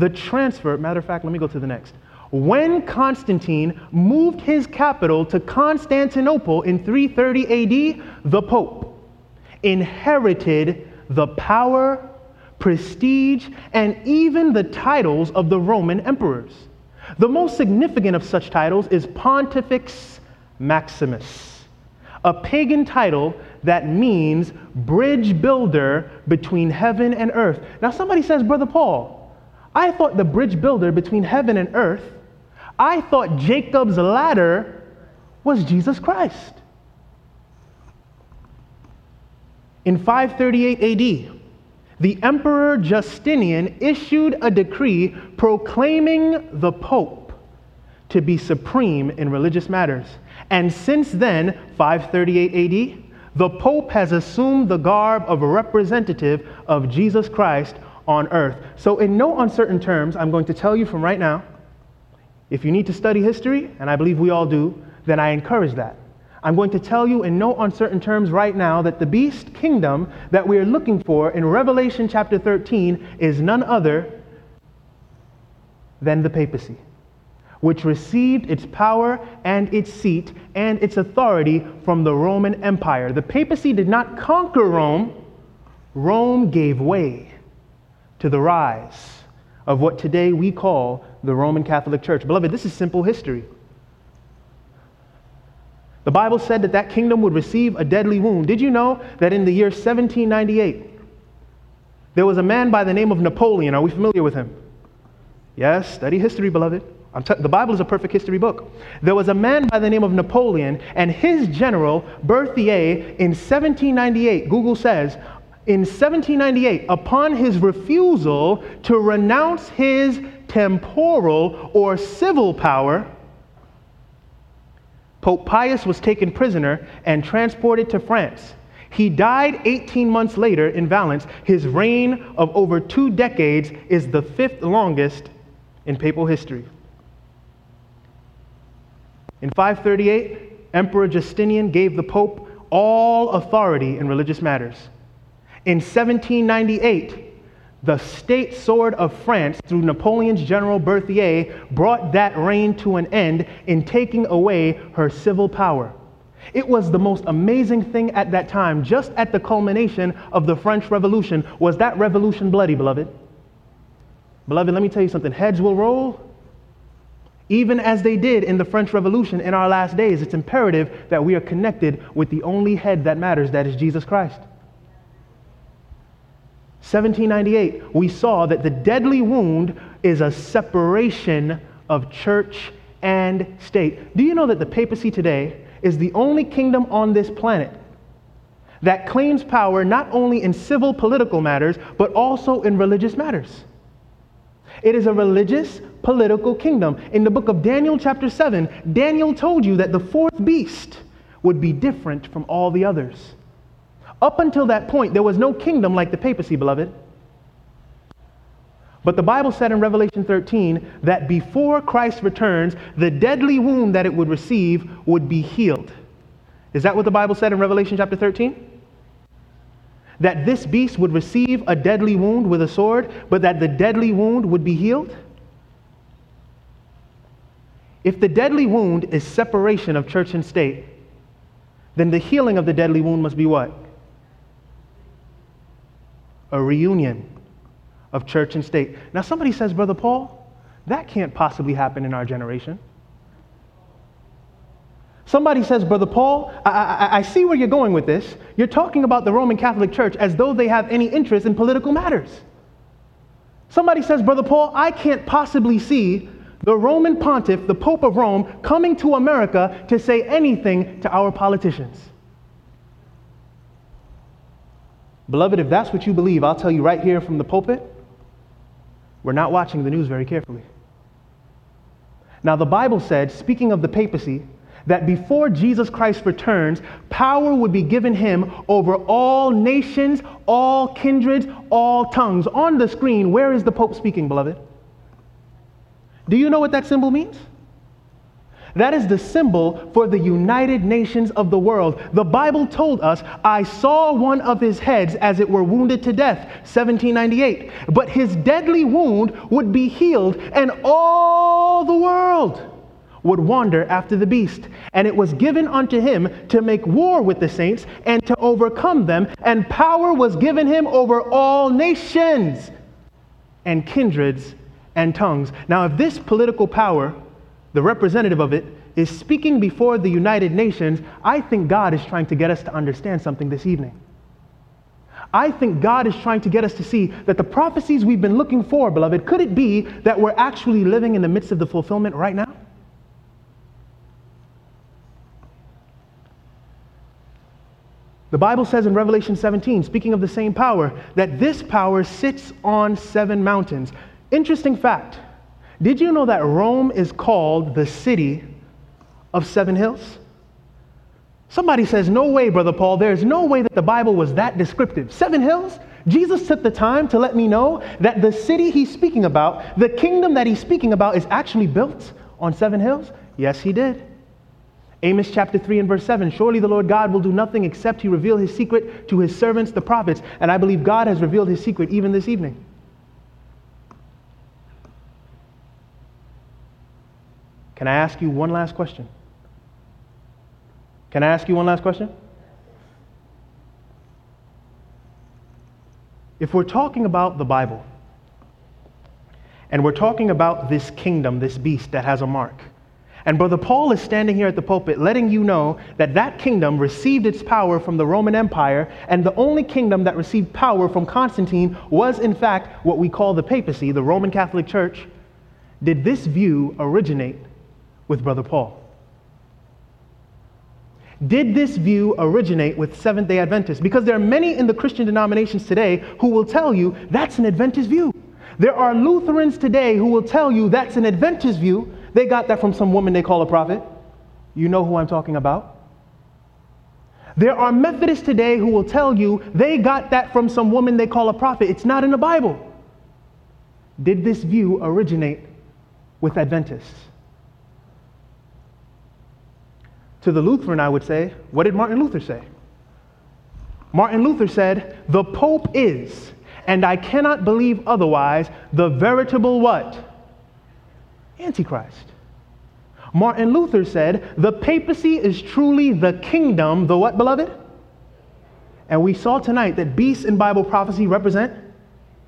the transfer, matter of fact, let me go to the next. When Constantine moved his capital to Constantinople in 330 AD, the Pope inherited the power, prestige, and even the titles of the Roman emperors. The most significant of such titles is Pontifex Maximus, a pagan title that means bridge builder between heaven and earth. Now, somebody says, Brother Paul, I thought the bridge builder between heaven and earth, I thought Jacob's ladder was Jesus Christ. In 538 AD, the Emperor Justinian issued a decree proclaiming the Pope to be supreme in religious matters. And since then, 538 AD, the Pope has assumed the garb of a representative of Jesus Christ on earth. So, in no uncertain terms, I'm going to tell you from right now if you need to study history, and I believe we all do, then I encourage that. I'm going to tell you in no uncertain terms right now that the beast kingdom that we are looking for in Revelation chapter 13 is none other than the papacy, which received its power and its seat and its authority from the Roman Empire. The papacy did not conquer Rome, Rome gave way to the rise of what today we call the Roman Catholic Church. Beloved, this is simple history. The Bible said that that kingdom would receive a deadly wound. Did you know that in the year 1798, there was a man by the name of Napoleon? Are we familiar with him? Yes, study history, beloved. T- the Bible is a perfect history book. There was a man by the name of Napoleon, and his general, Berthier, in 1798, Google says, in 1798, upon his refusal to renounce his temporal or civil power, Pope Pius was taken prisoner and transported to France. He died 18 months later in Valence. His reign of over two decades is the fifth longest in papal history. In 538, Emperor Justinian gave the Pope all authority in religious matters. In 1798, the state sword of France, through Napoleon's general Berthier, brought that reign to an end in taking away her civil power. It was the most amazing thing at that time, just at the culmination of the French Revolution. Was that revolution bloody, beloved? Beloved, let me tell you something. Heads will roll, even as they did in the French Revolution in our last days. It's imperative that we are connected with the only head that matters, that is Jesus Christ. 1798, we saw that the deadly wound is a separation of church and state. Do you know that the papacy today is the only kingdom on this planet that claims power not only in civil political matters, but also in religious matters? It is a religious political kingdom. In the book of Daniel, chapter 7, Daniel told you that the fourth beast would be different from all the others. Up until that point, there was no kingdom like the papacy, beloved. But the Bible said in Revelation 13 that before Christ returns, the deadly wound that it would receive would be healed. Is that what the Bible said in Revelation chapter 13? That this beast would receive a deadly wound with a sword, but that the deadly wound would be healed? If the deadly wound is separation of church and state, then the healing of the deadly wound must be what? A reunion of church and state. Now, somebody says, Brother Paul, that can't possibly happen in our generation. Somebody says, Brother Paul, I, I, I, see where you're going with this. You're talking about the Roman Catholic Church as though they have any interest in political matters. Somebody says, Brother Paul, I can't possibly see the Roman pontiff, the Pope of Rome, coming to America to say anything to our politicians. Beloved, if that's what you believe, I'll tell you right here from the pulpit, we're not watching the news very carefully. Now, the Bible said, speaking of the papacy, that before Jesus Christ returns, power would be given him over all nations, all kindreds, all tongues. On the screen, where is the Pope speaking, beloved? Do you know what that symbol means? That is the symbol for the United Nations of the world. The Bible told us, I saw one of his heads as it were wounded to death, 1798. But his deadly wound would be healed, and all the world would wander after the beast. And it was given unto him to make war with the saints and to overcome them, and power was given him over all nations and kindreds and tongues. Now, if this political power, the representative of it, is speaking before the United Nations, I think God is trying to get us to understand something this evening. I think God is trying to get us to see that the prophecies we've been looking for, beloved, could it be that we're actually living in the midst of the fulfillment right now? The Bible says in Revelation 17, speaking of the same power, that this power sits on seven mountains. Interesting fact. Did you know that Rome is called the city of seven hills? Somebody says, No way, Brother Paul. There's no way that the Bible was that descriptive. Seven hills? Jesus took the time to let me know that the city he's speaking about, the kingdom that he's speaking about, is actually built on seven hills? Yes, he did. Amos chapter 3 and verse 7 Surely the Lord God will do nothing except he reveal his secret to his servants, the prophets. And I believe God has revealed his secret even this evening. Can I ask you one last question? Can I ask you one last question? If we're talking about the Bible, and we're talking about this kingdom, this beast that has a mark, and Brother Paul is standing here at the pulpit letting you know that that kingdom received its power from the Roman Empire, and the only kingdom that received power from Constantine was, in fact, what we call the papacy, the Roman Catholic Church. Did this view originate with Brother Paul? Did this view originate with Seventh day Adventists? Because there are many in the Christian denominations today who will tell you that's an Adventist view. There are Lutherans today who will tell you that's an Adventist view. They got that from some woman they call a prophet. You know who I'm talking about. There are Methodists today who will tell you they got that from some woman they call a prophet. It's not in the Bible. Did this view originate with Adventists? To the Lutheran, I would say, what did Martin Luther say? Martin Luther said, The Pope is, and I cannot believe otherwise, the veritable what? Antichrist. Martin Luther said, The papacy is truly the kingdom, the what, beloved? And we saw tonight that beasts in Bible prophecy represent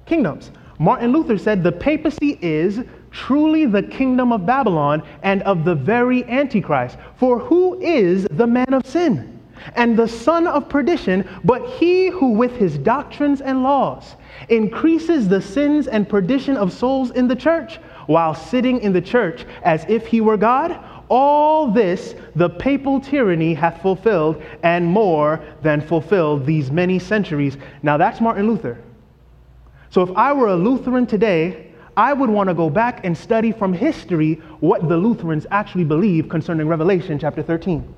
kingdoms. Martin Luther said, The papacy is truly the kingdom of Babylon and of the very Antichrist. For who is the man of sin and the son of perdition, but he who with his doctrines and laws increases the sins and perdition of souls in the church, while sitting in the church as if he were God? All this the papal tyranny hath fulfilled, and more than fulfilled these many centuries. Now that's Martin Luther. So if I were a Lutheran today, I would want to go back and study from history what the Lutherans actually believe concerning Revelation chapter 13.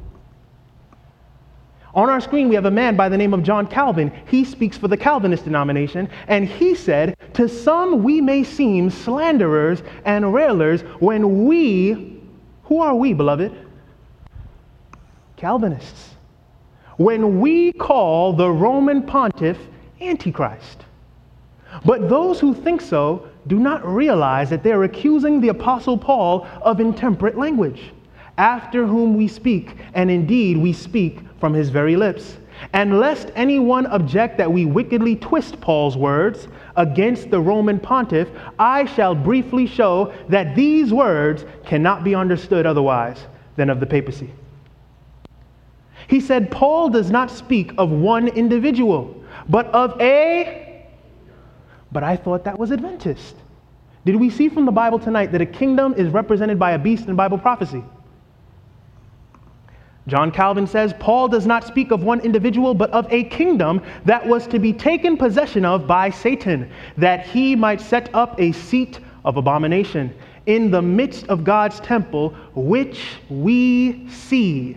On our screen, we have a man by the name of John Calvin. He speaks for the Calvinist denomination, and he said, To some we may seem slanderers and railers when we, who are we, beloved? Calvinists. When we call the Roman pontiff Antichrist. But those who think so do not realize that they're accusing the Apostle Paul of intemperate language, after whom we speak, and indeed we speak from his very lips. And lest anyone object that we wickedly twist Paul's words against the Roman pontiff, I shall briefly show that these words cannot be understood otherwise than of the papacy. He said, Paul does not speak of one individual, but of a but I thought that was Adventist. Did we see from the Bible tonight that a kingdom is represented by a beast in Bible prophecy? John Calvin says Paul does not speak of one individual, but of a kingdom that was to be taken possession of by Satan, that he might set up a seat of abomination in the midst of God's temple, which we see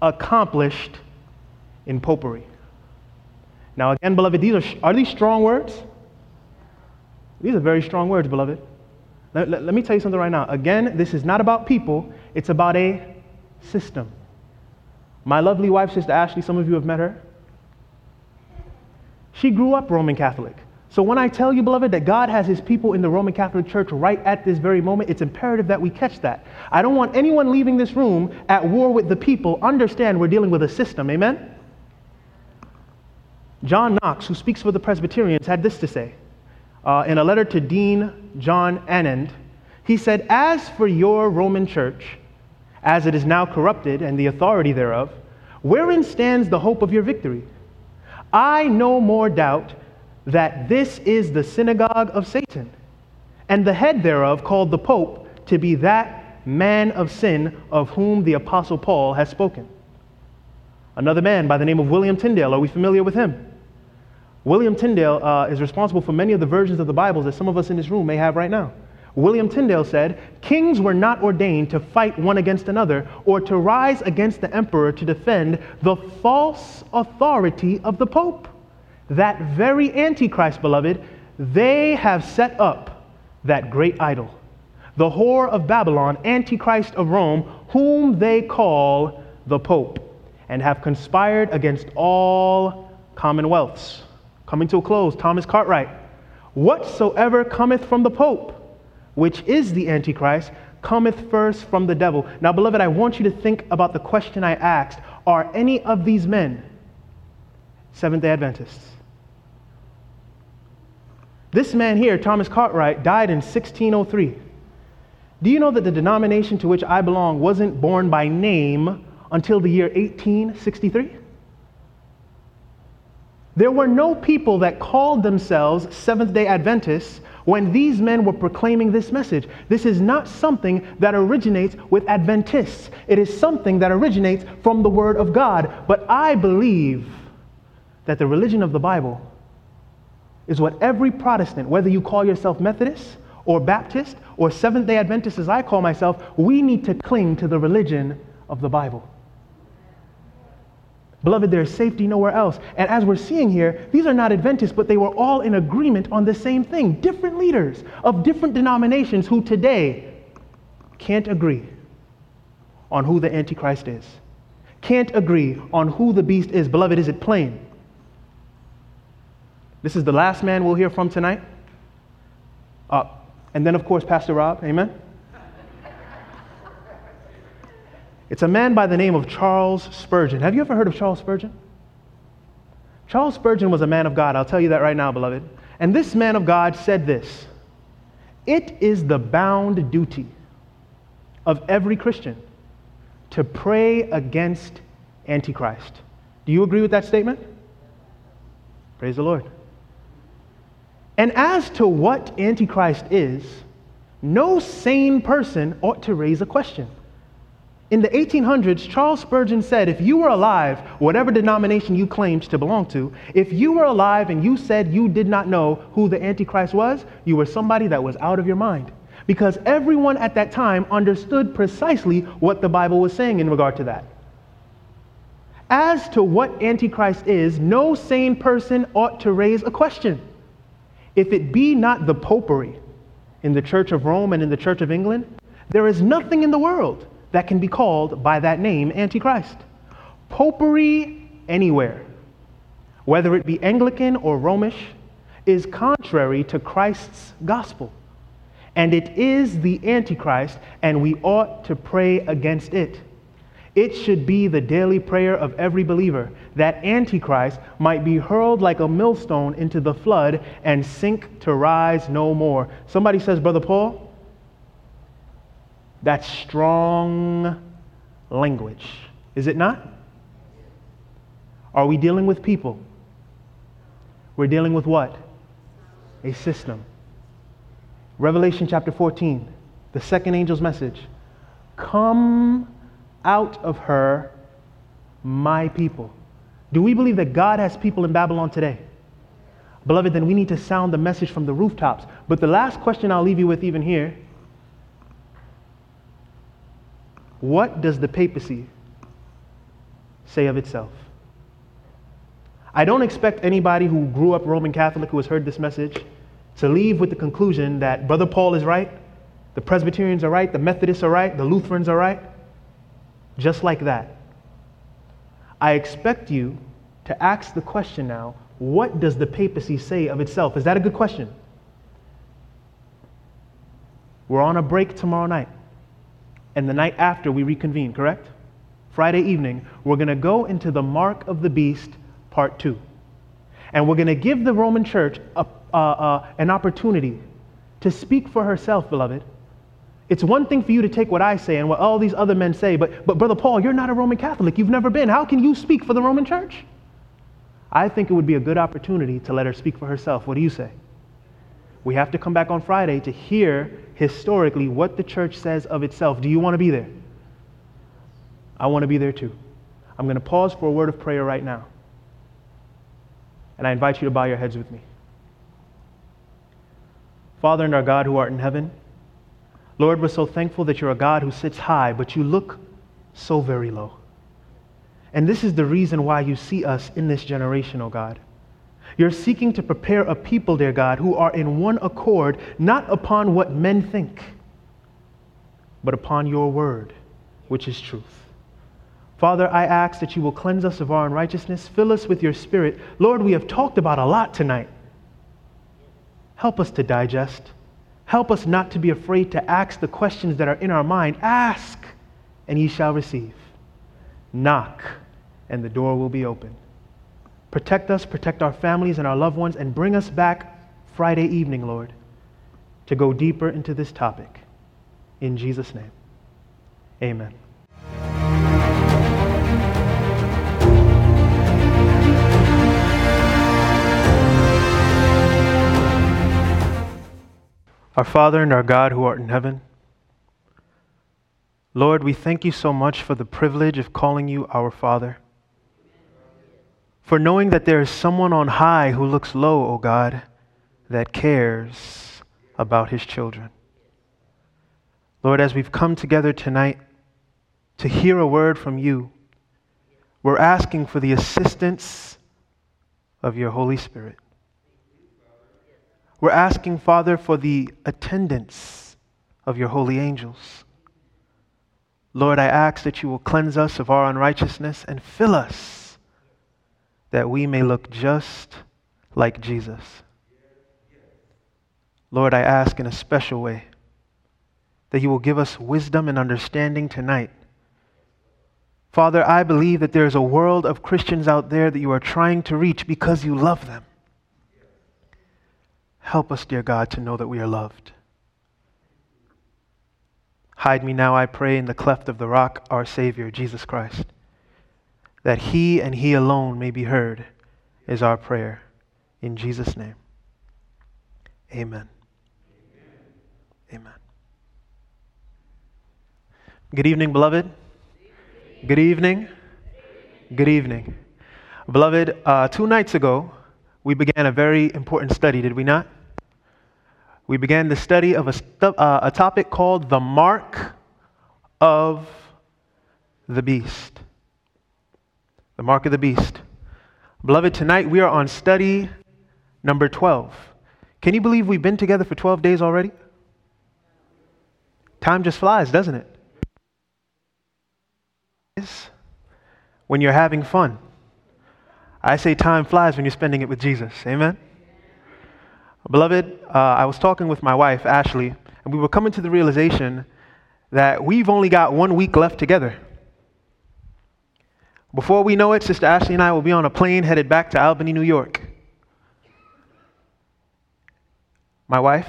accomplished in popery. Now, again, beloved, these are, are these strong words? These are very strong words, beloved. Let, let, let, me tell you something right now. Again, this is not about people, it's about a system. My lovely wife, Sister Ashley, some of you have met her. She grew up Roman Catholic. So when I tell you, beloved, that God has his people in the Roman Catholic Church right at this very moment, it's imperative that we catch that. I don't want anyone leaving this room at war with the people. Understand we're dealing with a system. Amen? John Knox, who speaks for the Presbyterians, had this to say uh, in a letter to Dean John Annand. He said, As for your Roman Church, as it is now corrupted and the authority thereof, wherein stands the hope of your victory? I no more doubt that this is the synagogue of Satan, and the head thereof called the Pope to be that man of sin of whom the Apostle Paul has spoken. Another man by the name of William Tyndale, are we familiar with him? William Tyndale uh, is responsible for many of the versions of the Bibles that some of us in this room may have right now. William Tyndale said, Kings were not ordained to fight one against another or to rise against the emperor to defend the false authority of the Pope that very Antichrist, beloved, they have set up that great idol, the whore of Babylon, Antichrist of Rome, whom they call the Pope, and have conspired against all commonwealths. Coming to a close, Thomas Cartwright. Whatsoever cometh from the Pope, which is the Antichrist, cometh first from the devil. Now, beloved, I want you to think about the question I asked Are any of these men Seventh day Adventists? This man here, Thomas Cartwright, died in 1603. Do you know that the denomination to which I belong wasn't born by name until the year 1863? There were no people that called themselves Seventh day Adventists when these men were proclaiming this message. This is not something that originates with Adventists, it is something that originates from the Word of God. But I believe that the religion of the Bible is what every Protestant, whether you call yourself Methodist or Baptist or Seventh day Adventist, as I call myself, we need to cling to the religion of the Bible. Beloved, there is safety nowhere else. And as we're seeing here, these are not Adventists, but they were all in agreement on the same thing. Different leaders of different denominations who today can't agree on who the Antichrist is, can't agree on who the beast is. Beloved, is it plain? This is the last man we'll hear from tonight. Uh, and then, of course, Pastor Rob. Amen. It's a man by the name of Charles Spurgeon. Have you ever heard of Charles Spurgeon? Charles Spurgeon was a man of God. I'll tell you that right now, beloved. And this man of God said this It is the bound duty of every Christian to pray against Antichrist. Do you agree with that statement? Praise the Lord. And as to what Antichrist is, no sane person ought to raise a question. In the 1800s, Charles Spurgeon said if you were alive, whatever denomination you claimed to belong to, if you were alive and you said you did not know who the Antichrist was, you were somebody that was out of your mind. Because everyone at that time understood precisely what the Bible was saying in regard to that. As to what Antichrist is, no sane person ought to raise a question. If it be not the popery in the Church of Rome and in the Church of England, there is nothing in the world that can be called by that name, Antichrist. Popery anywhere, whether it be Anglican or Romish, is contrary to Christ's gospel. And it is the Antichrist, and we ought to pray against it. It should be the daily prayer of every believer that Antichrist might be hurled like a millstone into the flood and sink to rise no more. Somebody says, Brother Paul, that's strong language, is it not? Are we dealing with people? We're dealing with what? A system. Revelation chapter 14, the second angel's message. Come out of her, my people. Do we believe that God has people in Babylon today? Beloved, then we need to sound the message from the rooftops. But the last question I'll leave you with, even here what does the papacy say of itself? I don't expect anybody who grew up Roman Catholic who has heard this message to leave with the conclusion that Brother Paul is right The Presbyterians are right, the Methodists are right, the Lutherans are right. Just like that. I expect you to ask the question now what does the papacy say of itself? Is that a good question? We're on a break tomorrow night. And the night after, we reconvene, correct? Friday evening, we're going to go into the Mark of the Beast, part two. And we're going to give the Roman Church a, uh, uh, an opportunity to speak for herself, beloved. It's one thing for you to take what I say and what all these other men say, but, but Brother Paul, you're not a Roman Catholic. You've never been. How can you speak for the Roman Church? I think it would be a good opportunity to let her speak for herself. What do you say? We have to come back on Friday to hear historically what the church says of itself. Do you want to be there? I want to be there too. I'm going to pause for a word of prayer right now. And I invite you to bow your heads with me. Father and our God who art in heaven, Lord, we're so thankful that you're a God who sits high, but you look so very low. And this is the reason why you see us in this generation, O oh God. You're seeking to prepare a people, dear God, who are in one accord, not upon what men think, but upon your word, which is truth. Father, I ask that you will cleanse us of our unrighteousness, fill us with your spirit. Lord, we have talked about a lot tonight. Help us to digest. Help us not to be afraid to ask the questions that are in our mind. Ask, and ye shall receive. Knock, and the door will be open. Protect us, protect our families and our loved ones, and bring us back Friday evening, Lord, to go deeper into this topic. In Jesus' name, amen. Our Father and our God who art in heaven, Lord, we thank you so much for the privilege of calling you our Father for knowing that there is someone on high who looks low, O God, that cares about his children. Lord, as we've come together tonight to hear a word from you, we're asking for the assistance of your Holy Spirit. We're asking, Father, for the attendance of your holy angels. Lord, I ask that you will cleanse us of our unrighteousness and fill us that we may look just like Jesus. Lord, I ask in a special way that you will give us wisdom and understanding tonight. Father, I believe that there is a world of Christians out there that you are trying to reach because you love them. Help us, dear God, to know that we are loved. Hide me now, I pray, in the cleft of the rock, our Savior, Jesus Christ that he and he alone may be heard, is our prayer. In Jesus' name. Amen. Amen. Good evening, beloved. Good evening. Good evening. Beloved, uh, two nights ago, we began a very important study, did we not? We began the study of a, stu- uh, a topic called the mark of the beast the mark of the beast. Beloved, tonight we are on study number 12. Can you believe we've been together for 12 days already? Time just flies, doesn't it? When you're having fun. I say time flies when you're spending it with Jesus. Amen? Beloved, uh, I was talking with my wife, Ashley, and we were coming to the realization that we've only got one week left together. Before we know it, Sister Ashley and I will be on a plane headed back to Albany, New York. My wife,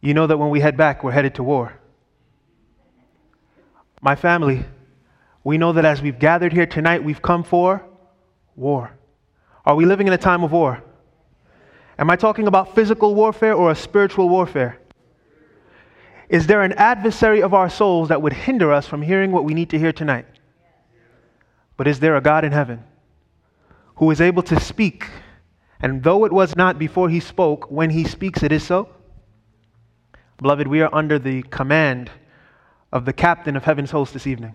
you know that when we head back, we're headed to war. My family, we know that as we've gathered here tonight, we've come for war. Are we living in a time of war? Am I talking about physical warfare or a spiritual warfare? Is there an adversary of our souls that would hinder us from hearing what we need to hear tonight? But is there a God in heaven who is able to speak? And though it was not before he spoke, when he speaks, it is so? Beloved, we are under the command of the captain of heaven's host this evening.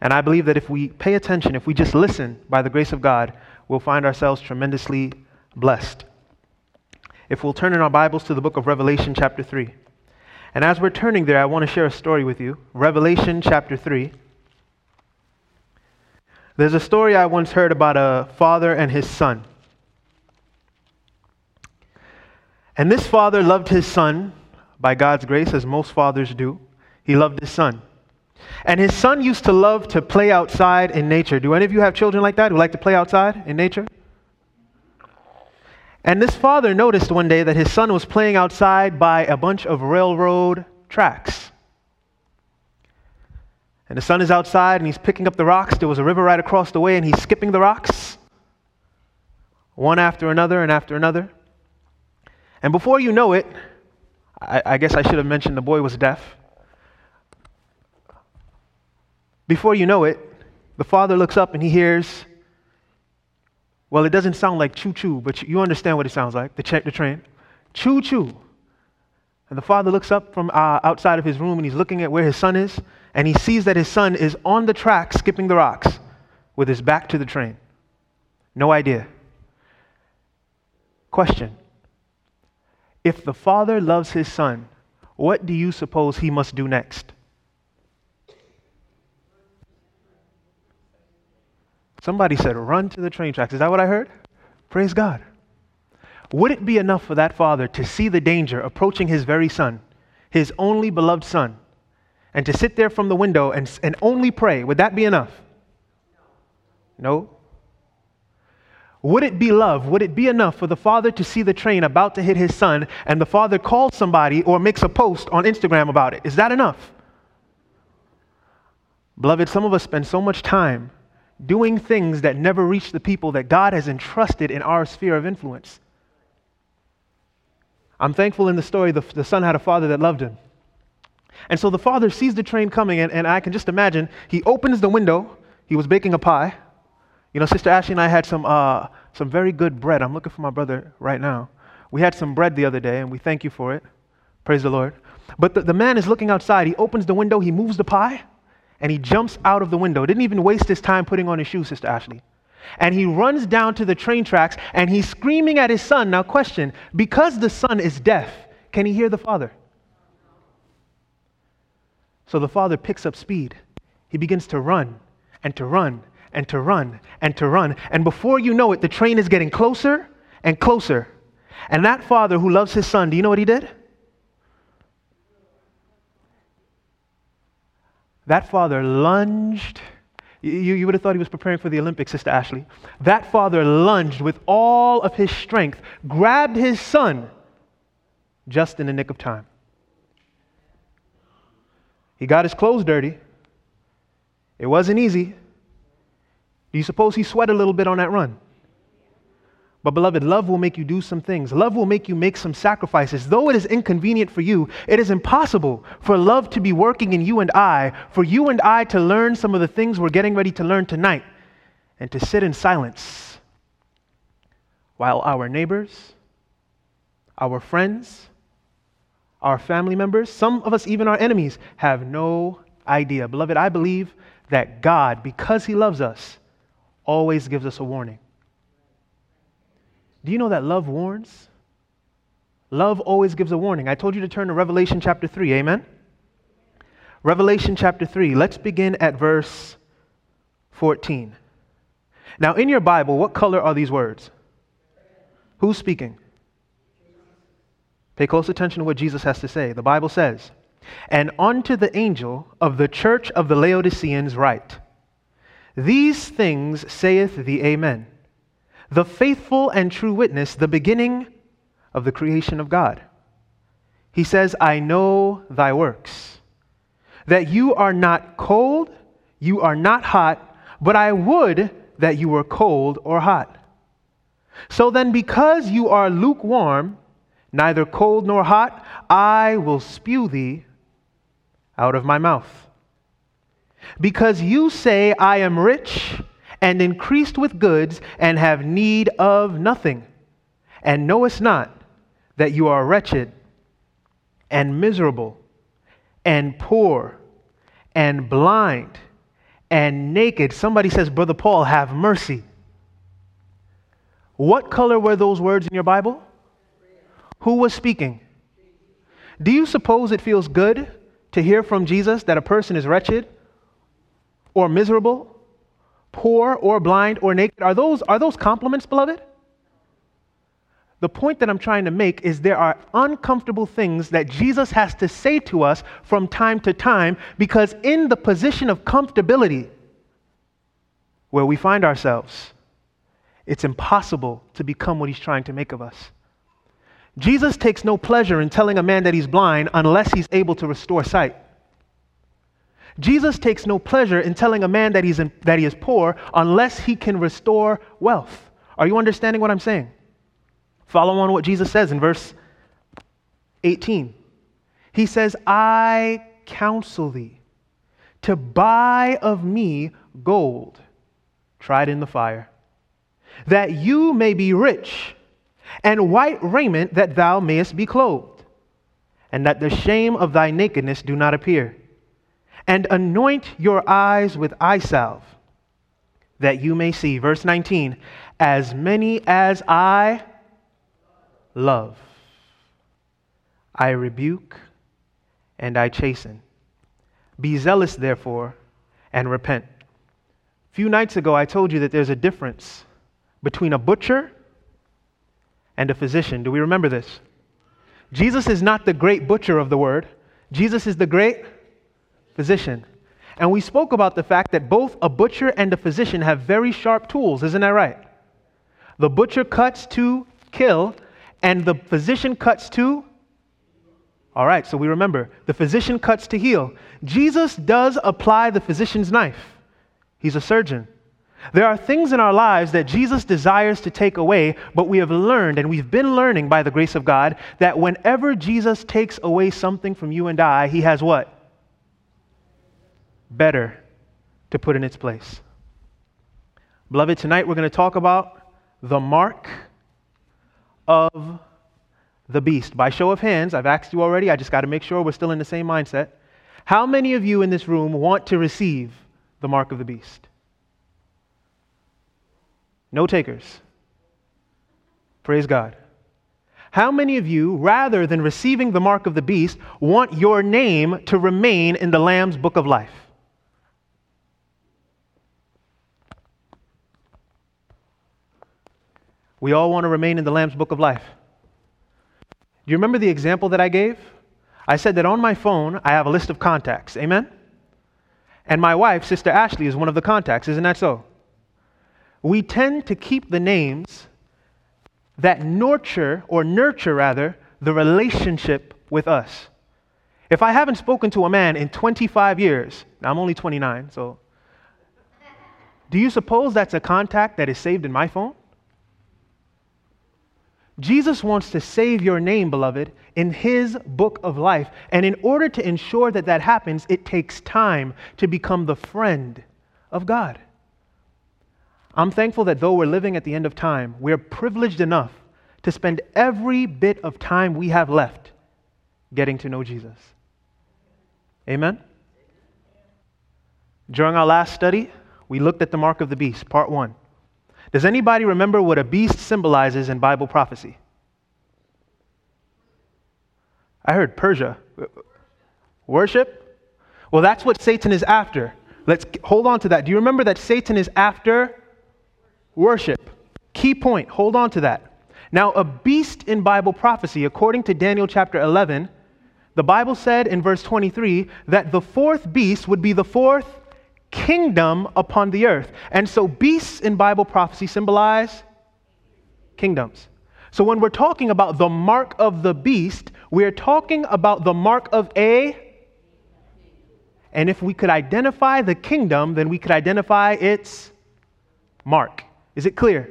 And I believe that if we pay attention, if we just listen by the grace of God, we'll find ourselves tremendously blessed. If we'll turn in our Bibles to the book of Revelation, chapter 3. And as we're turning there, I want to share a story with you Revelation chapter 3. There's a story I once heard about a father and his son. And this father loved his son by God's grace, as most fathers do. He loved his son. And his son used to love to play outside in nature. Do any of you have children like that who like to play outside in nature? And this father noticed one day that his son was playing outside by a bunch of railroad tracks. And the son is outside and he's picking up the rocks. There was a river right across the way and he's skipping the rocks, one after another and after another. And before you know it, I, I guess I should have mentioned the boy was deaf. Before you know it, the father looks up and he hears, well, it doesn't sound like choo choo, but you understand what it sounds like the, ch- the train. Choo choo. And the father looks up from uh, outside of his room and he's looking at where his son is, and he sees that his son is on the track skipping the rocks with his back to the train. No idea. Question If the father loves his son, what do you suppose he must do next? Somebody said, run to the train tracks. Is that what I heard? Praise God. Would it be enough for that father to see the danger approaching his very son, his only beloved son, and to sit there from the window and, and only pray? Would that be enough? No. Would it be love? Would it be enough for the father to see the train about to hit his son and the father calls somebody or makes a post on Instagram about it? Is that enough? Beloved, some of us spend so much time doing things that never reach the people that God has entrusted in our sphere of influence. I'm thankful in the story the, the son had a father that loved him. And so the father sees the train coming, and, and I can just imagine he opens the window. He was baking a pie. You know, Sister Ashley and I had some, uh, some very good bread. I'm looking for my brother right now. We had some bread the other day, and we thank you for it. Praise the Lord. But the, the man is looking outside. He opens the window, he moves the pie, and he jumps out of the window. Didn't even waste his time putting on his shoes, Sister Ashley. And he runs down to the train tracks and he's screaming at his son. Now, question because the son is deaf, can he hear the father? So the father picks up speed. He begins to run and to run and to run and to run. And before you know it, the train is getting closer and closer. And that father who loves his son, do you know what he did? That father lunged. You, you would have thought he was preparing for the Olympics, Sister Ashley. That father lunged with all of his strength, grabbed his son just in the nick of time. He got his clothes dirty. It wasn't easy. Do you suppose he sweat a little bit on that run? But, beloved, love will make you do some things. Love will make you make some sacrifices. Though it is inconvenient for you, it is impossible for love to be working in you and I, for you and I to learn some of the things we're getting ready to learn tonight, and to sit in silence while our neighbors, our friends, our family members, some of us, even our enemies, have no idea. Beloved, I believe that God, because He loves us, always gives us a warning. Do you know that love warns? Love always gives a warning. I told you to turn to Revelation chapter 3. Amen? Revelation chapter 3. Let's begin at verse 14. Now, in your Bible, what color are these words? Who's speaking? Pay close attention to what Jesus has to say. The Bible says, And unto the angel of the church of the Laodiceans write, These things saith the Amen the faithful and true witness, the beginning of the creation of God. He says, I know thy works, that you are not cold, you are not hot, but I would that you were cold or hot. So then, because you are lukewarm, neither cold nor hot, I will spew thee out of my mouth. Because you say, I am rich and increased with goods, and have need of nothing, and knowest not that you are wretched, and miserable, and poor, and blind, and naked. Somebody says, Brother Paul, have mercy. What color were those words in your Bible? Who was speaking? Do you suppose it feels good to hear from Jesus that a person is wretched or miserable, poor or blind or naked? Are those, are those compliments, beloved? The point that I'm trying to make is there are uncomfortable things that Jesus has to say to us from time to time because, in the position of comfortability where we find ourselves, it's impossible to become what he's trying to make of us. Jesus takes no pleasure in telling a man that he's blind unless he's able to restore sight. Jesus takes no pleasure in telling a man that, he's in, that he is poor unless he can restore wealth. Are you understanding what I'm saying? Follow on what Jesus says in verse 18. He says, I counsel thee to buy of me gold tried in the fire, that you may be rich, and white raiment that thou mayest be clothed, and that the shame of thy nakedness do not appear. And anoint your eyes with eye salve, that you may see. Verse 19, as many as I love. I rebuke and I chasten. Be zealous, therefore, and repent. A few nights ago, I told you that there's a difference between a butcher and a physician. Do we remember this? Jesus is not the great butcher of the word, Jesus is the great physician. And we spoke about the fact that both a butcher and a physician have very sharp tools, isn't that right? The butcher cuts to kill, and the physician cuts to all right, so we remember the physician cuts to heal. Jesus does apply the physician's knife, he's a surgeon. There are things in our lives that Jesus desires to take away, but we have learned and we've been learning by the grace of God that whenever Jesus takes away something from you and I, he has what? Better to put in its place. Beloved, tonight we're going to talk about the mark of the beast. By show of hands, I've asked you already, I just got to make sure we're still in the same mindset. How many of you in this room want to receive the mark of the beast? No takers. Praise God. How many of you, rather than receiving the mark of the beast, want your name to remain in the Lamb's book of life? We all want to remain in the Lamb's book of life. Do you remember the example that I gave? I said that on my phone, I have a list of contacts. Amen? And my wife, Sister Ashley, is one of the contacts. Isn't that so? We tend to keep the names that nurture, or nurture rather, the relationship with us. If I haven't spoken to a man in 25 years, now I'm only 29, so do you suppose that's a contact that is saved in my phone? Jesus wants to save your name, beloved, in his book of life. And in order to ensure that that happens, it takes time to become the friend of God. I'm thankful that though we're living at the end of time, we're privileged enough to spend every bit of time we have left getting to know Jesus. Amen? During our last study, we looked at the mark of the beast, part one. Does anybody remember what a beast symbolizes in Bible prophecy? I heard Persia. Worship? Well, that's what Satan is after. Let's hold on to that. Do you remember that Satan is after worship? Key point. Hold on to that. Now, a beast in Bible prophecy, according to Daniel chapter 11, the Bible said in verse 23 that the fourth beast would be the fourth kingdom upon the earth. And so beasts in Bible prophecy symbolize kingdoms. So when we're talking about the mark of the beast, we're talking about the mark of a and if we could identify the kingdom, then we could identify its mark. Is it clear?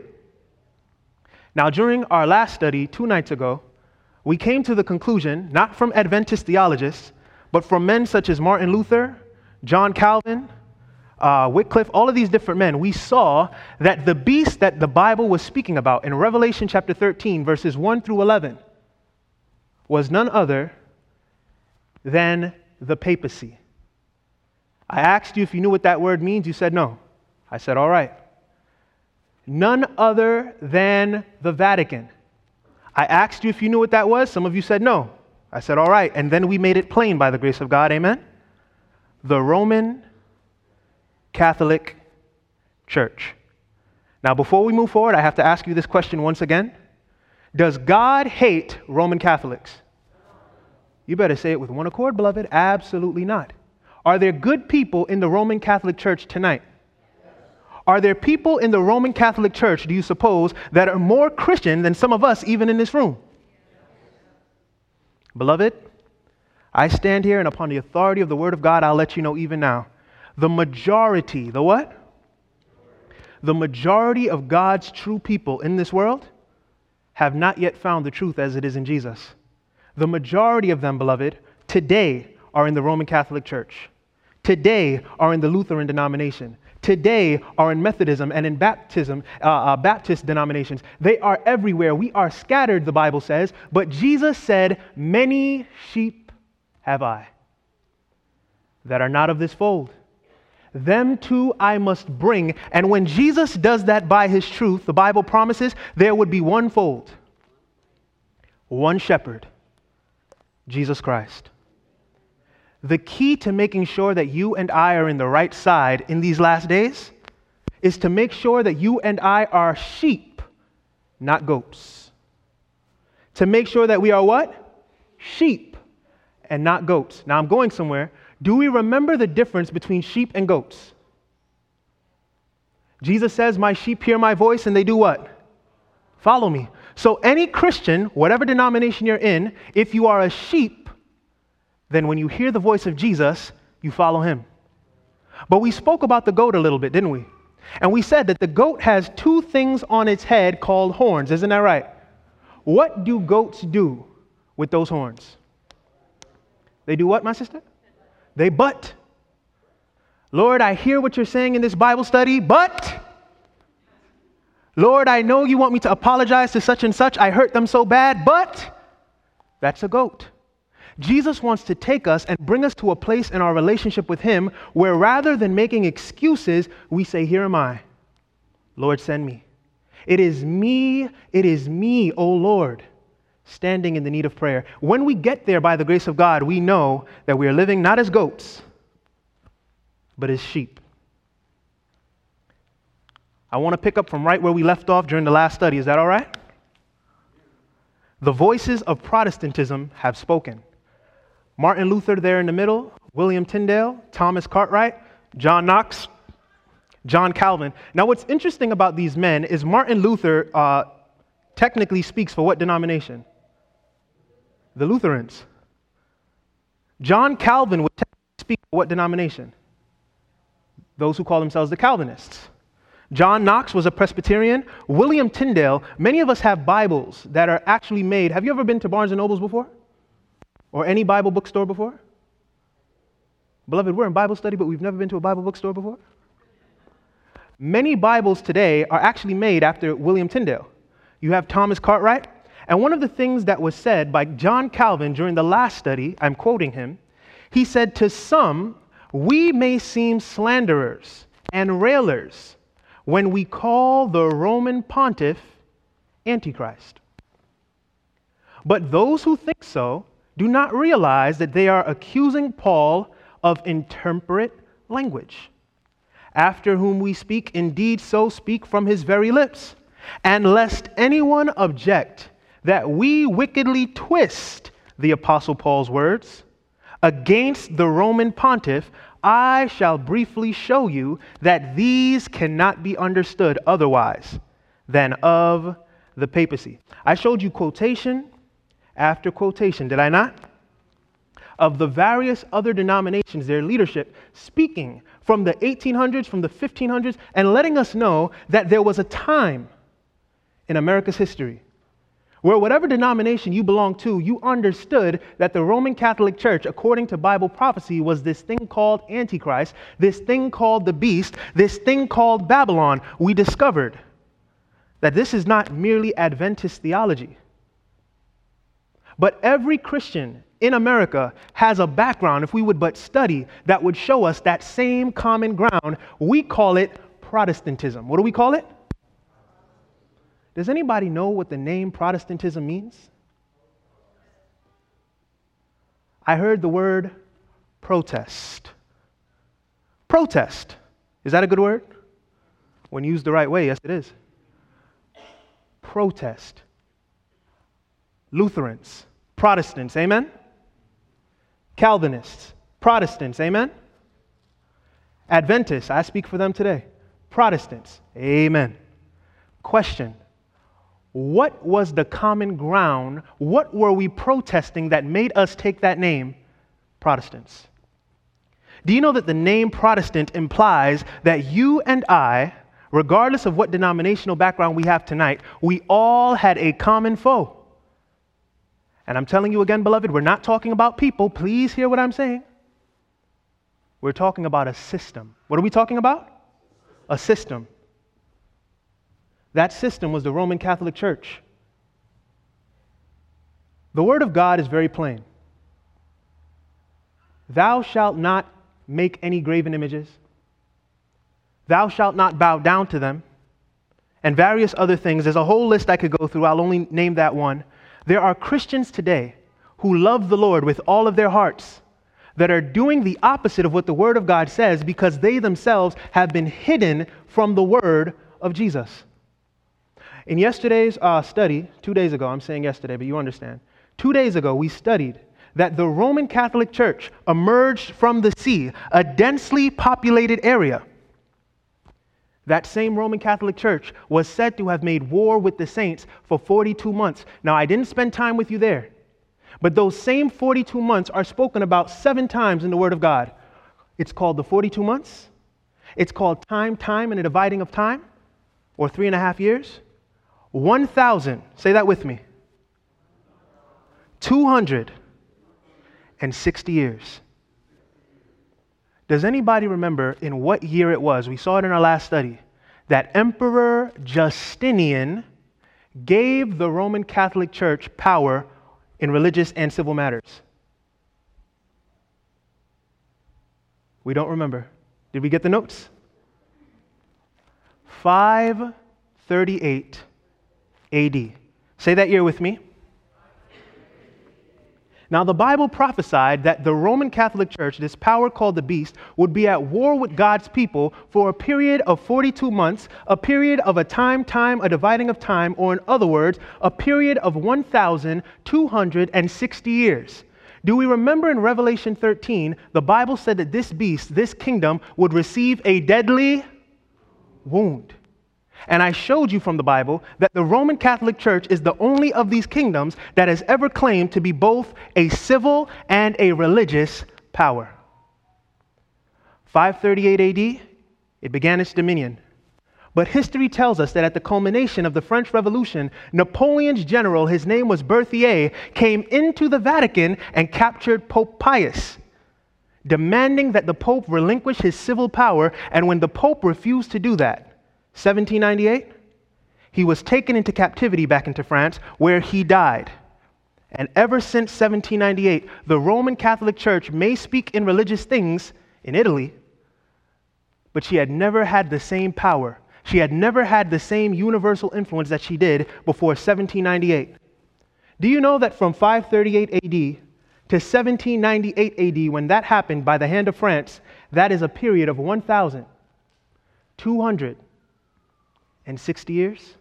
Now, during our last study, two nights ago, we came to the conclusion, not from Adventist theologists, but from men such as Martin Luther, John Calvin, uh, Wycliffe, all of these different men, we saw that the beast that the Bible was speaking about in Revelation chapter 13, verses 1 through 11, was none other than the papacy. I asked you if you knew what that word means. You said no. I said, all right. None other than the Vatican. I asked you if you knew what that was. Some of you said no. I said, All right. And then we made it plain by the grace of God. Amen. The Roman Catholic Church. Now, before we move forward, I have to ask you this question once again Does God hate Roman Catholics? You better say it with one accord, beloved. Absolutely not. Are there good people in the Roman Catholic Church tonight? Are there people in the Roman Catholic Church, do you suppose, that are more Christian than some of us, even in this room? Beloved, I stand here and upon the authority of the Word of God, I'll let you know even now. The majority, the what? The majority of God's true people in this world have not yet found the truth as it is in Jesus. The majority of them, beloved, today are in the Roman Catholic Church, today are in the Lutheran denomination, today are in Methodism and in baptism, uh, uh, Baptist denominations. They are everywhere. We are scattered, the Bible says, but Jesus said, Many sheep have I that are not of this fold. Them too I must bring. And when Jesus does that by his truth, the Bible promises there would be one fold, one shepherd, Jesus Christ. The key to making sure that you and I are in the right side in these last days is to make sure that you and I are sheep, not goats. To make sure that we are what? Sheep and not goats. Now I'm going somewhere. Do we remember the difference between sheep and goats? Jesus says, My sheep hear my voice and they do what? Follow me. So, any Christian, whatever denomination you're in, if you are a sheep, then when you hear the voice of Jesus, you follow him. But we spoke about the goat a little bit, didn't we? And we said that the goat has two things on its head called horns. Isn't that right? What do goats do with those horns? They do what, my sister? They but. Lord, I hear what you're saying in this Bible study, but. Lord, I know you want me to apologize to such and such. I hurt them so bad, but. That's a goat. Jesus wants to take us and bring us to a place in our relationship with Him where rather than making excuses, we say, Here am I. Lord, send me. It is me, it is me, O Lord standing in the need of prayer. When we get there by the grace of God, we know that we are living not as goats, but as sheep. I want to pick up from right where we left off during the last study. Is that all right? The voices of Protestantism have spoken. Martin Luther there in the middle, William Tyndale, Thomas Cartwright, John Knox, John Calvin. Now, what's interesting about these men is Martin Luther uh, technically speaks for what denomination? The Lutherans. John Calvin would speak what denomination? Those who call themselves the Calvinists. John Knox was a Presbyterian. William Tyndale, many of us have Bibles that are actually made. Have you ever been to Barnes and Nobles before? Or any Bible bookstore before? Beloved, we're in Bible study, but we've never been to a Bible bookstore before. Many Bibles today are actually made after William Tyndale. You have Thomas Cartwright, and one of the things that was said by John Calvin during the last study, I'm quoting him, he said, To some, we may seem slanderers and railers when we call the Roman pontiff Antichrist. But those who think so do not realize that they are accusing Paul of intemperate language, after whom we speak, indeed, so speak from his very lips. And lest anyone object, that we wickedly twist the Apostle Paul's words against the Roman pontiff, I shall briefly show you that these cannot be understood otherwise than of the papacy. I showed you quotation after quotation, did I not? Of the various other denominations, their leadership, speaking from the 1800s, from the 1500s, and letting us know that there was a time in America's history where whatever denomination you belong to, you understood that the Roman Catholic Church, according to Bible prophecy, was this thing called Antichrist, this thing called the beast, this thing called Babylon. We discovered that this is not merely Adventist theology. But every Christian in America has a background, if we would but study, that would show us that same common ground. We call it Protestantism. What do we call it? Does anybody know what the name Protestantism means? I heard the word protest. Protest. Is that a good word? When used the right way, yes, it is. Protest. Lutherans, Protestants, amen? Calvinists, Protestants, amen? Adventists, I speak for them today. Protestants, amen. Question What was the common ground? What were we protesting that made us take that name, Protestants? Do you know that the name Protestant implies that you and I, regardless of what denominational background we have tonight, we all had a common foe? And I'm telling you again, beloved, we're not talking about people. Please hear what I'm saying. We're talking about a system. What are we talking about? A system. That system was the Roman Catholic Church. The Word of God is very plain. Thou shalt not make any graven images. Thou shalt not bow down to them. And various other things. There's a whole list I could go through. I'll only name that one. There are Christians today who love the Lord with all of their hearts that are doing the opposite of what the Word of God says because they themselves have been hidden from the Word of Jesus. In yesterday's uh, study, two days ago, I'm saying yesterday, but you understand, two days ago, we studied that the Roman Catholic Church emerged from the sea, a densely populated area. That same Roman Catholic Church was said to have made war with the saints for 42 months. Now, I didn't spend time with you there, but those same 42 months are spoken about seven times in the Word of God. It's called the 42 months, it's called time, time, and a dividing of time, or three and a half years. 1,000, say that with me, 260 years. Does anybody remember in what year it was? We saw it in our last study that Emperor Justinian gave the Roman Catholic Church power in religious and civil matters. We don't remember. Did we get the notes? 538 AD. Say that year with me. Now, the Bible prophesied that the Roman Catholic Church, this power called the beast, would be at war with God's people for a period of 42 months, a period of a time, time, a dividing of time, or in other words, a period of 1,260 years. Do we remember in Revelation 13, the Bible said that this beast, this kingdom, would receive a deadly wound? And I showed you from the Bible that the Roman Catholic Church is the only of these kingdoms that has ever claimed to be both a civil and a religious power. 538 AD, it began its dominion. But history tells us that at the culmination of the French Revolution, Napoleon's general, his name was Berthier, came into the Vatican and captured Pope Pius, demanding that the Pope relinquish his civil power. And when the Pope refused to do that, 1798, he was taken into captivity back into France, where he died. And ever since 1798, the Roman Catholic Church may speak in religious things in Italy, but she had never had the same power. She had never had the same universal influence that she did before 1798. Do you know that from 538 AD to 1798 AD, when that happened by the hand of France, that is a period of 1,200 and 60 years?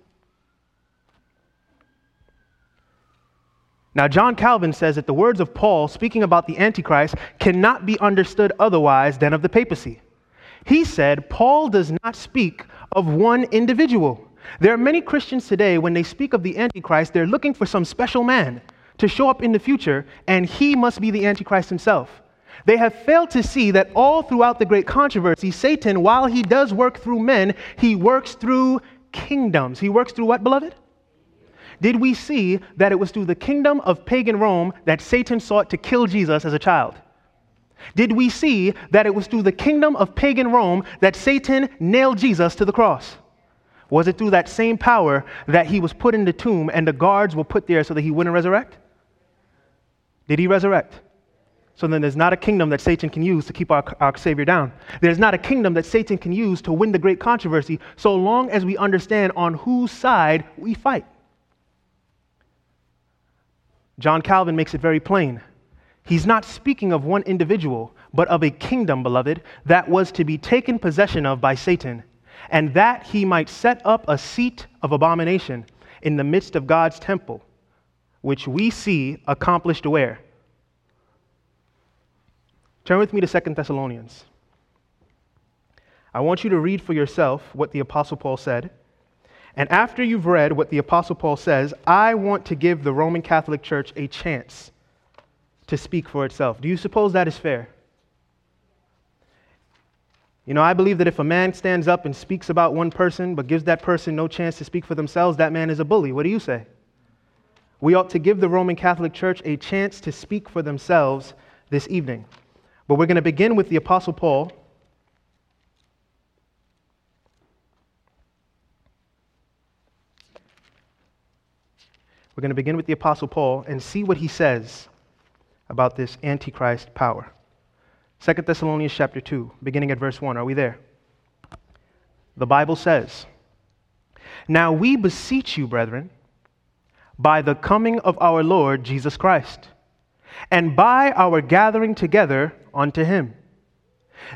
Now, John Calvin says that the words of Paul speaking about the Antichrist cannot be understood otherwise than of the papacy. He said, Paul does not speak of one individual. There are many Christians today, when they speak of the Antichrist, they're looking for some special man to show up in the future, and he must be the Antichrist himself. They have failed to see that all throughout the great controversy, Satan, while he does work through men, he works through kingdoms. He works through what, beloved? Did we see that it was through the kingdom of pagan Rome that Satan sought to kill Jesus as a child? Did we see that it was through the kingdom of pagan Rome that Satan nailed Jesus to the cross? Was it through that same power that he was put in the tomb and the guards were put there so that he wouldn't resurrect? Did he resurrect? So then there's not a kingdom that Satan can use to keep our, our Savior down. There's not a kingdom that Satan can use to win the great controversy so long as we understand on whose side we fight. John Calvin makes it very plain. He's not speaking of one individual, but of a kingdom, beloved, that was to be taken possession of by Satan, and that he might set up a seat of abomination in the midst of God's temple, which we see accomplished where? Turn with me to Second Thessalonians. I want you to read for yourself what the Apostle Paul said. And after you've read what the Apostle Paul says, I want to give the Roman Catholic Church a chance to speak for itself. Do you suppose that is fair? You know, I believe that if a man stands up and speaks about one person but gives that person no chance to speak for themselves, that man is a bully. What do you say? We ought to give the Roman Catholic Church a chance to speak for themselves this evening. But we're going to begin with the Apostle Paul. We're going to begin with the Apostle Paul and see what he says about this Antichrist power. 2 Thessalonians chapter 2, beginning at verse 1. Are we there? The Bible says, Now we beseech you, brethren, by the coming of our Lord Jesus Christ, and by our gathering together unto him,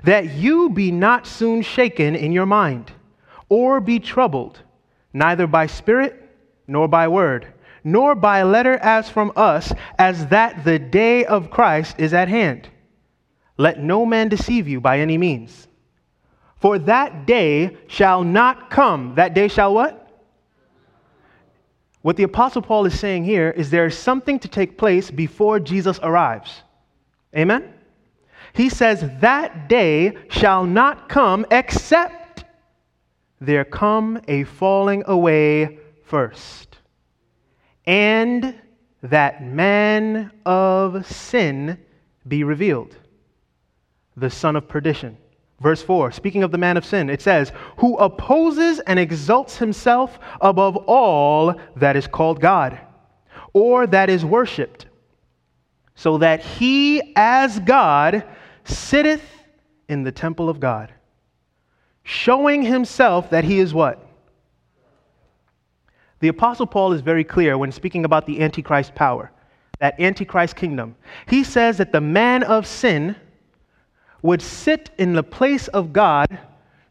that you be not soon shaken in your mind, or be troubled, neither by spirit nor by word nor by letter as from us, as that the day of Christ is at hand. Let no man deceive you by any means. For that day shall not come. That day shall what? What the Apostle Paul is saying here is there is something to take place before Jesus arrives. Amen? He says, That day shall not come except there come a falling away first and that man of sin be revealed, the son of perdition. Verse 4, speaking of the man of sin, it says, Who opposes and exalts himself above all that is called God, or that is worshiped, so that he as God sitteth in the temple of God, showing himself that he is what? The Apostle Paul is very clear when speaking about the Antichrist power, that Antichrist kingdom. He says that the man of sin would sit in the place of God,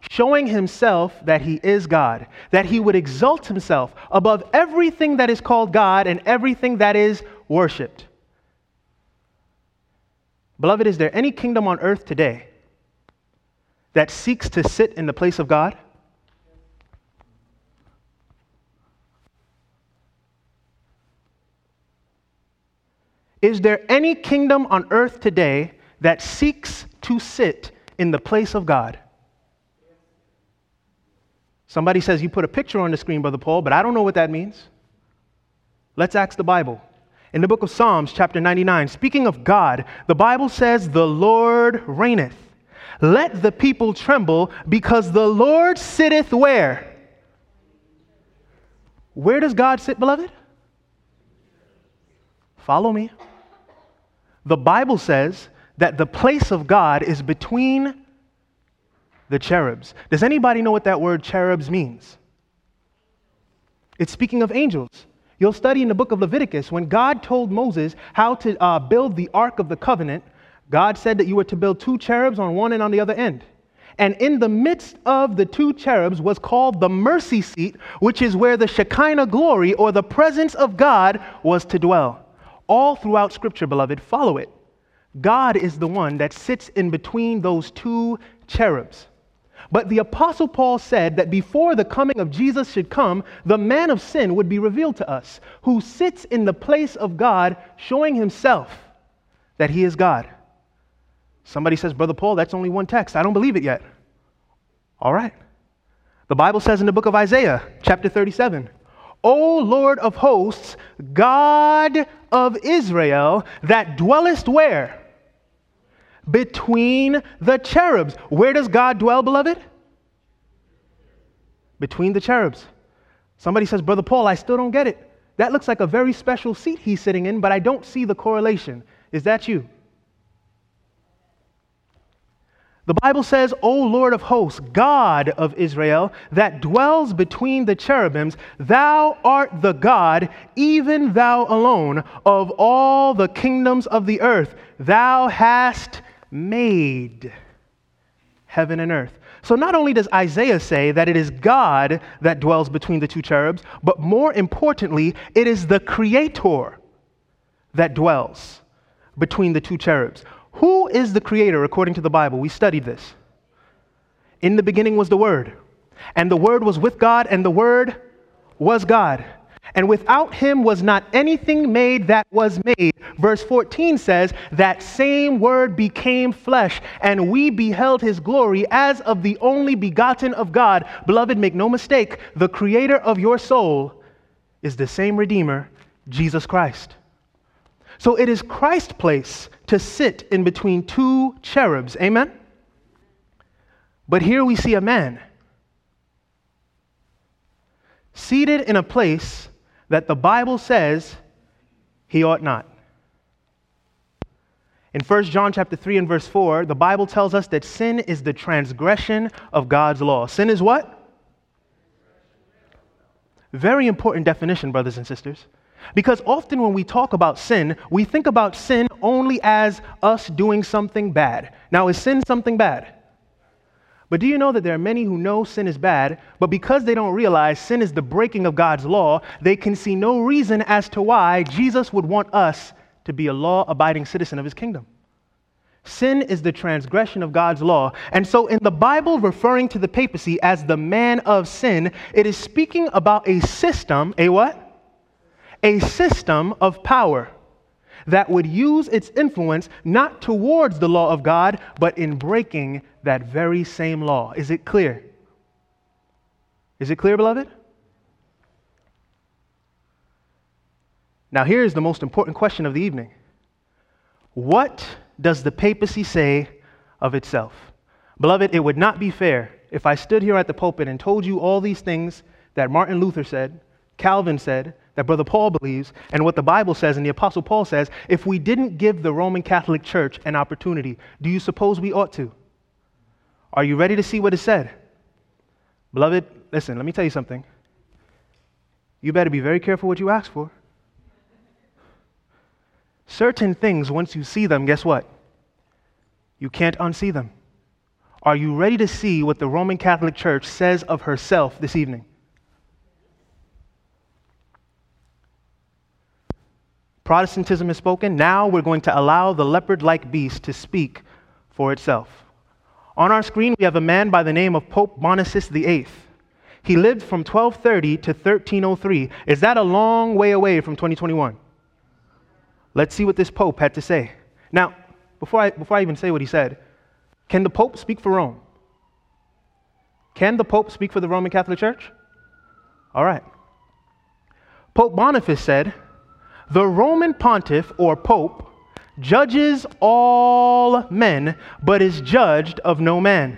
showing himself that he is God, that he would exalt himself above everything that is called God and everything that is worshiped. Beloved, is there any kingdom on earth today that seeks to sit in the place of God? Is there any kingdom on earth today that seeks to sit in the place of God? Somebody says, You put a picture on the screen, Brother Paul, but I don't know what that means. Let's ask the Bible. In the book of Psalms, chapter 99, speaking of God, the Bible says, The Lord reigneth. Let the people tremble because the Lord sitteth where? Where does God sit, beloved? Follow me. The Bible says that the place of God is between the cherubs. Does anybody know what that word cherubs means? It's speaking of angels. You'll study in the book of Leviticus when God told Moses how to uh, build the Ark of the Covenant, God said that you were to build two cherubs on one and on the other end. And in the midst of the two cherubs was called the mercy seat, which is where the Shekinah glory or the presence of God was to dwell all throughout Scripture, beloved, follow it. God is the one that sits in between those two cherubs. But the Apostle Paul said that before the coming of Jesus should come, the man of sin would be revealed to us, who sits in the place of God, showing himself that he is God. Somebody says, Brother Paul, that's only one text. I don't believe it yet. All right. The Bible says in the book of Isaiah, chapter 37, O Lord of hosts, God of Israel, that dwellest where? Between the cherubs. Where does God dwell, beloved? Between the cherubs. Somebody says, Brother Paul, I still don't get it. That looks like a very special seat he's sitting in, but I don't see the correlation. Is that you? The Bible says, O Lord of hosts, God of Israel, that dwells between the cherubims, thou art the God, even thou alone, of all the kingdoms of the earth. Thou hast made heaven and earth. So not only does Isaiah say that it is God that dwells between the two cherubs, but more importantly, it is the Creator that dwells between the two cherubs. Who is the Creator according to the Bible? We studied this. In the beginning was the Word, and the Word was with God, and the Word was God. And without him was not anything made that was made. Verse 14 says, That same word became flesh, and we beheld his glory as of the only begotten of God. Beloved, make no mistake, the creator of your soul is the same Redeemer, Jesus Christ. So it is Christ's place to sit in between two cherubs. Amen? But here we see a man seated in a place that the Bible says he ought not. In 1 John chapter 3 and verse 4, the Bible tells us that sin is the transgression of God's law. Sin is what? Very important definition, brothers and sisters. Because often when we talk about sin, we think about sin only as us doing something bad. Now, is sin something bad? But do you know that there are many who know sin is bad, but because they don't realize sin is the breaking of God's law, they can see no reason as to why Jesus would want us to be a law abiding citizen of his kingdom? Sin is the transgression of God's law. And so, in the Bible, referring to the papacy as the man of sin, it is speaking about a system, a what? A system of power that would use its influence not towards the law of God, but in breaking that very same law. Is it clear? Is it clear, beloved? Now, here is the most important question of the evening What does the papacy say of itself? Beloved, it would not be fair if I stood here at the pulpit and told you all these things that Martin Luther said, Calvin said, that Brother Paul believes, and what the Bible says and the Apostle Paul says, if we didn't give the Roman Catholic Church an opportunity, do you suppose we ought to? Are you ready to see what is said? Beloved, listen, let me tell you something. You better be very careful what you ask for. Certain things, once you see them, guess what? You can't unsee them. Are you ready to see what the Roman Catholic Church says of herself this evening? Protestantism has spoken. Now we're going to allow the leopard like beast to speak for itself. On our screen, we have a man by the name of Pope Boniface VIII. He lived from 1230 to 1303. Is that a long way away from 2021? Let's see what this Pope had to say. Now, before I, before I even say what he said, can the Pope speak for Rome? Can the Pope speak for the Roman Catholic Church? All right. Pope Boniface said, the Roman pontiff or pope judges all men, but is judged of no man.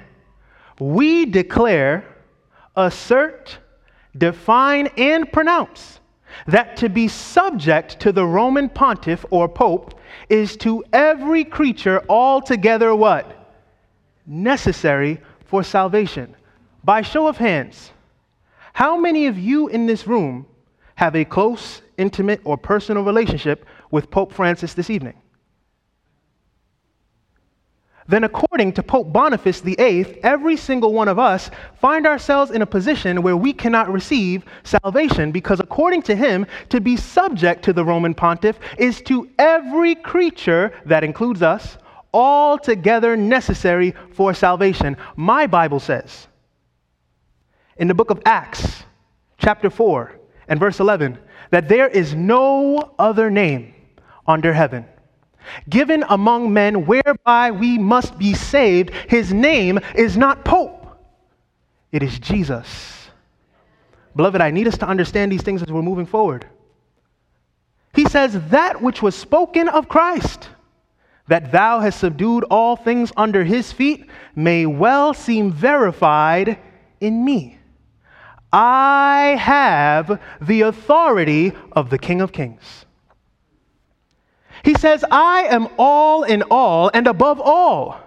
We declare, assert, define, and pronounce that to be subject to the Roman pontiff or pope is to every creature altogether what? Necessary for salvation. By show of hands, how many of you in this room have a close, intimate, or personal relationship with Pope Francis this evening? Then, according to Pope Boniface VIII, every single one of us find ourselves in a position where we cannot receive salvation because, according to him, to be subject to the Roman pontiff is to every creature, that includes us, altogether necessary for salvation. My Bible says in the book of Acts, chapter 4, and verse 11 that there is no other name under heaven given among men whereby we must be saved. His name is not Pope, it is Jesus. Beloved, I need us to understand these things as we're moving forward. He says, That which was spoken of Christ, that thou hast subdued all things under his feet, may well seem verified in me. I have the authority of the King of Kings. He says, I am all in all and above all,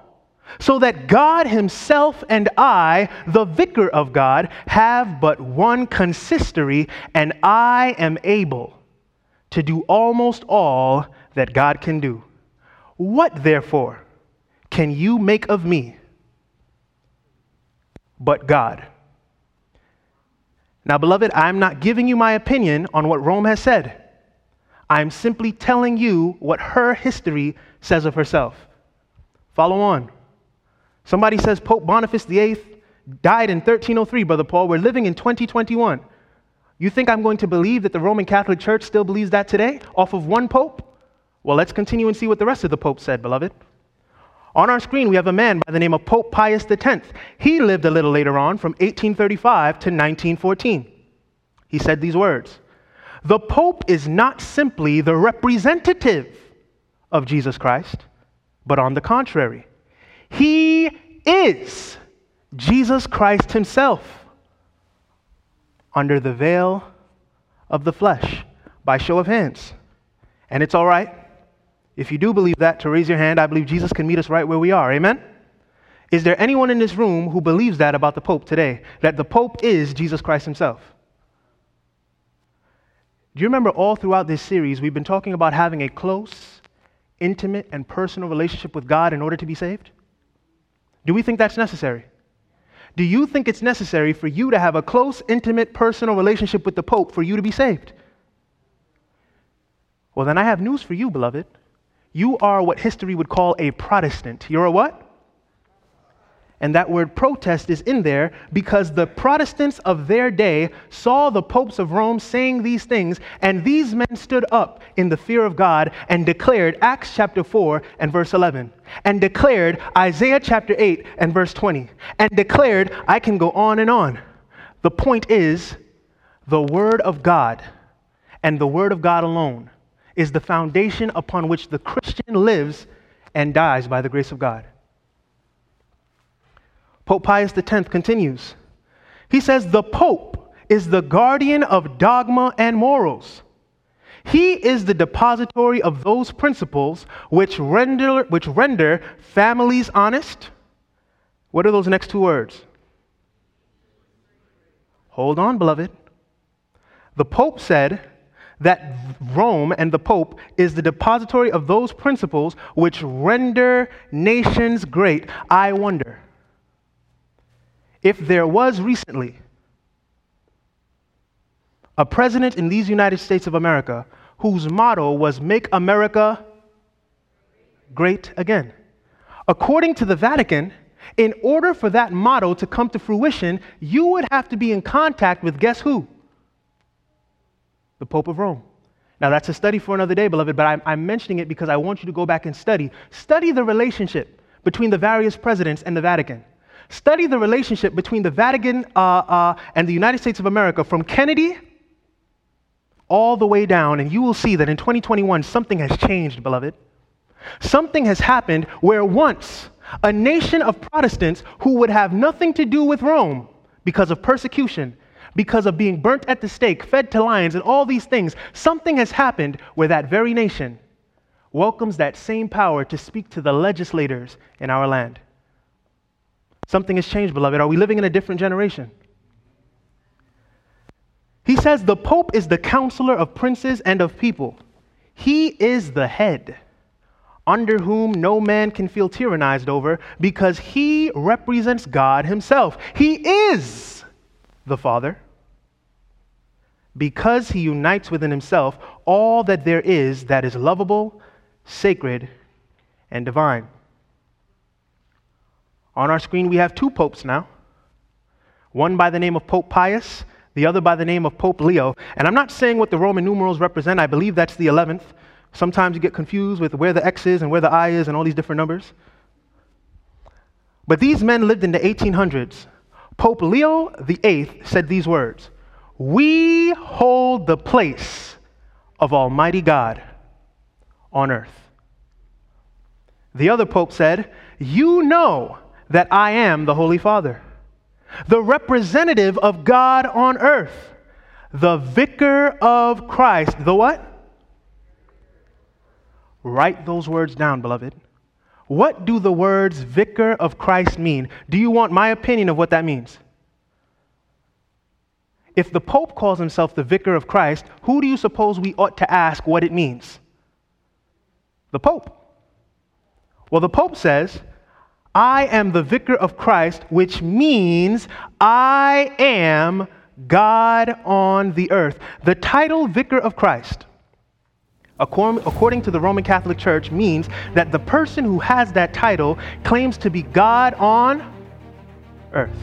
so that God Himself and I, the vicar of God, have but one consistory, and I am able to do almost all that God can do. What, therefore, can you make of me but God? Now, beloved, I'm not giving you my opinion on what Rome has said. I'm simply telling you what her history says of herself. Follow on. Somebody says Pope Boniface VIII died in 1303, Brother Paul. We're living in 2021. You think I'm going to believe that the Roman Catholic Church still believes that today off of one pope? Well, let's continue and see what the rest of the popes said, beloved. On our screen, we have a man by the name of Pope Pius X. He lived a little later on from 1835 to 1914. He said these words The Pope is not simply the representative of Jesus Christ, but on the contrary, he is Jesus Christ himself under the veil of the flesh by show of hands. And it's all right if you do believe that, to raise your hand, I believe Jesus can meet us right where we are. Amen? Is there anyone in this room who believes that about the Pope today? That the Pope is Jesus Christ himself? Do you remember all throughout this series, we've been talking about having a close, intimate, and personal relationship with God in order to be saved? Do we think that's necessary? Do you think it's necessary for you to have a close, intimate, personal relationship with the Pope for you to be saved? Well, then I have news for you, beloved. You are what history would call a Protestant. You're a what? And that word protest is in there because the Protestants of their day saw the popes of Rome saying these things, and these men stood up in the fear of God and declared Acts chapter 4 and verse 11, and declared Isaiah chapter 8 and verse 20, and declared, I can go on and on. The point is, the Word of God and the Word of God alone is the foundation upon which the Christian lives and dies by the grace of God. Pope Pius X continues. He says, The Pope is the guardian of dogma and morals. He is the depository of those principles which render, which render families honest. What are those next two words? Hold on, beloved. The Pope said, that Rome and the Pope is the depository of those principles which render nations great. I wonder if there was recently a president in these United States of America whose motto was Make America Great Again. According to the Vatican, in order for that motto to come to fruition, you would have to be in contact with guess who? The Pope of Rome. Now, that's a study for another day, beloved, but I'm, I'm, mentioning it because I want you to go back and study. Study the relationship between the various presidents and the Vatican. Study the relationship between the Vatican uh, uh, and the United States of America from Kennedy all the way down, and you will see that in 2021, something has changed, beloved. Something has happened where once a nation of Protestants who would have nothing to do with Rome because of persecution because of being burnt at the stake, fed to lions, and all these things, something has happened where that very nation welcomes that same power to speak to the legislators in our land. Something has changed, beloved. Are we living in a different generation? He says the Pope is the counselor of princes and of people. He is the head, under whom no man can feel tyrannized over, because he represents God himself. He is the Father, because he unites within himself all that there is that is lovable, sacred, and divine. On our screen, we have two popes now one by the name of Pope Pius, the other by the name of Pope Leo. And I'm not saying what the Roman numerals represent, I believe that's the 11th. Sometimes you get confused with where the X is and where the I is and all these different numbers. But these men lived in the 1800s Pope Leo VIII said these words We hold the place of Almighty God on earth. The other pope said, You know that I am the Holy Father, the representative of God on earth, the vicar of Christ. The what? Write those words down, beloved. What do the words vicar of Christ mean? Do you want my opinion of what that means? If the Pope calls himself the vicar of Christ, who do you suppose we ought to ask what it means? The Pope. Well, the Pope says, I am the vicar of Christ, which means I am God on the earth. The title vicar of Christ, according to the Roman Catholic Church, means that the person who has that title claims to be God on earth.